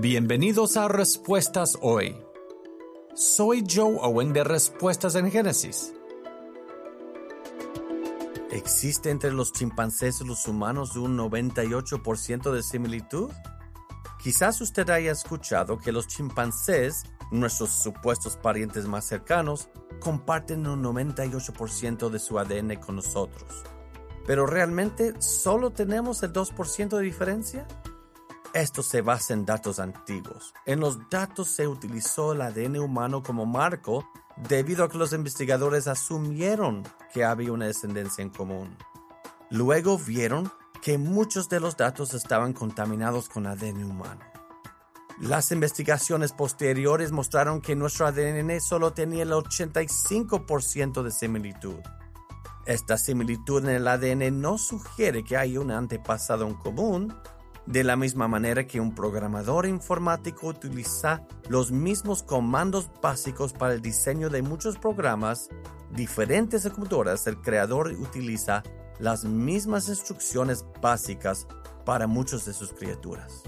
Bienvenidos a Respuestas Hoy. Soy Joe Owen de Respuestas en Génesis. ¿Existe entre los chimpancés y los humanos un 98% de similitud? Quizás usted haya escuchado que los chimpancés, nuestros supuestos parientes más cercanos, comparten un 98% de su ADN con nosotros. Pero realmente solo tenemos el 2% de diferencia? Esto se basa en datos antiguos. En los datos se utilizó el ADN humano como marco debido a que los investigadores asumieron que había una descendencia en común. Luego vieron que muchos de los datos estaban contaminados con ADN humano. Las investigaciones posteriores mostraron que nuestro ADN solo tenía el 85% de similitud. Esta similitud en el ADN no sugiere que hay un antepasado en común, de la misma manera que un programador informático utiliza los mismos comandos básicos para el diseño de muchos programas, diferentes computadoras, el creador utiliza las mismas instrucciones básicas para muchas de sus criaturas.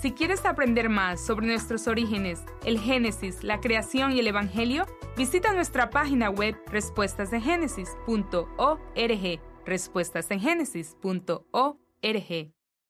Si quieres aprender más sobre nuestros orígenes, el Génesis, la creación y el Evangelio, visita nuestra página web respuestasdegénesis.org respuestasengenesis.org.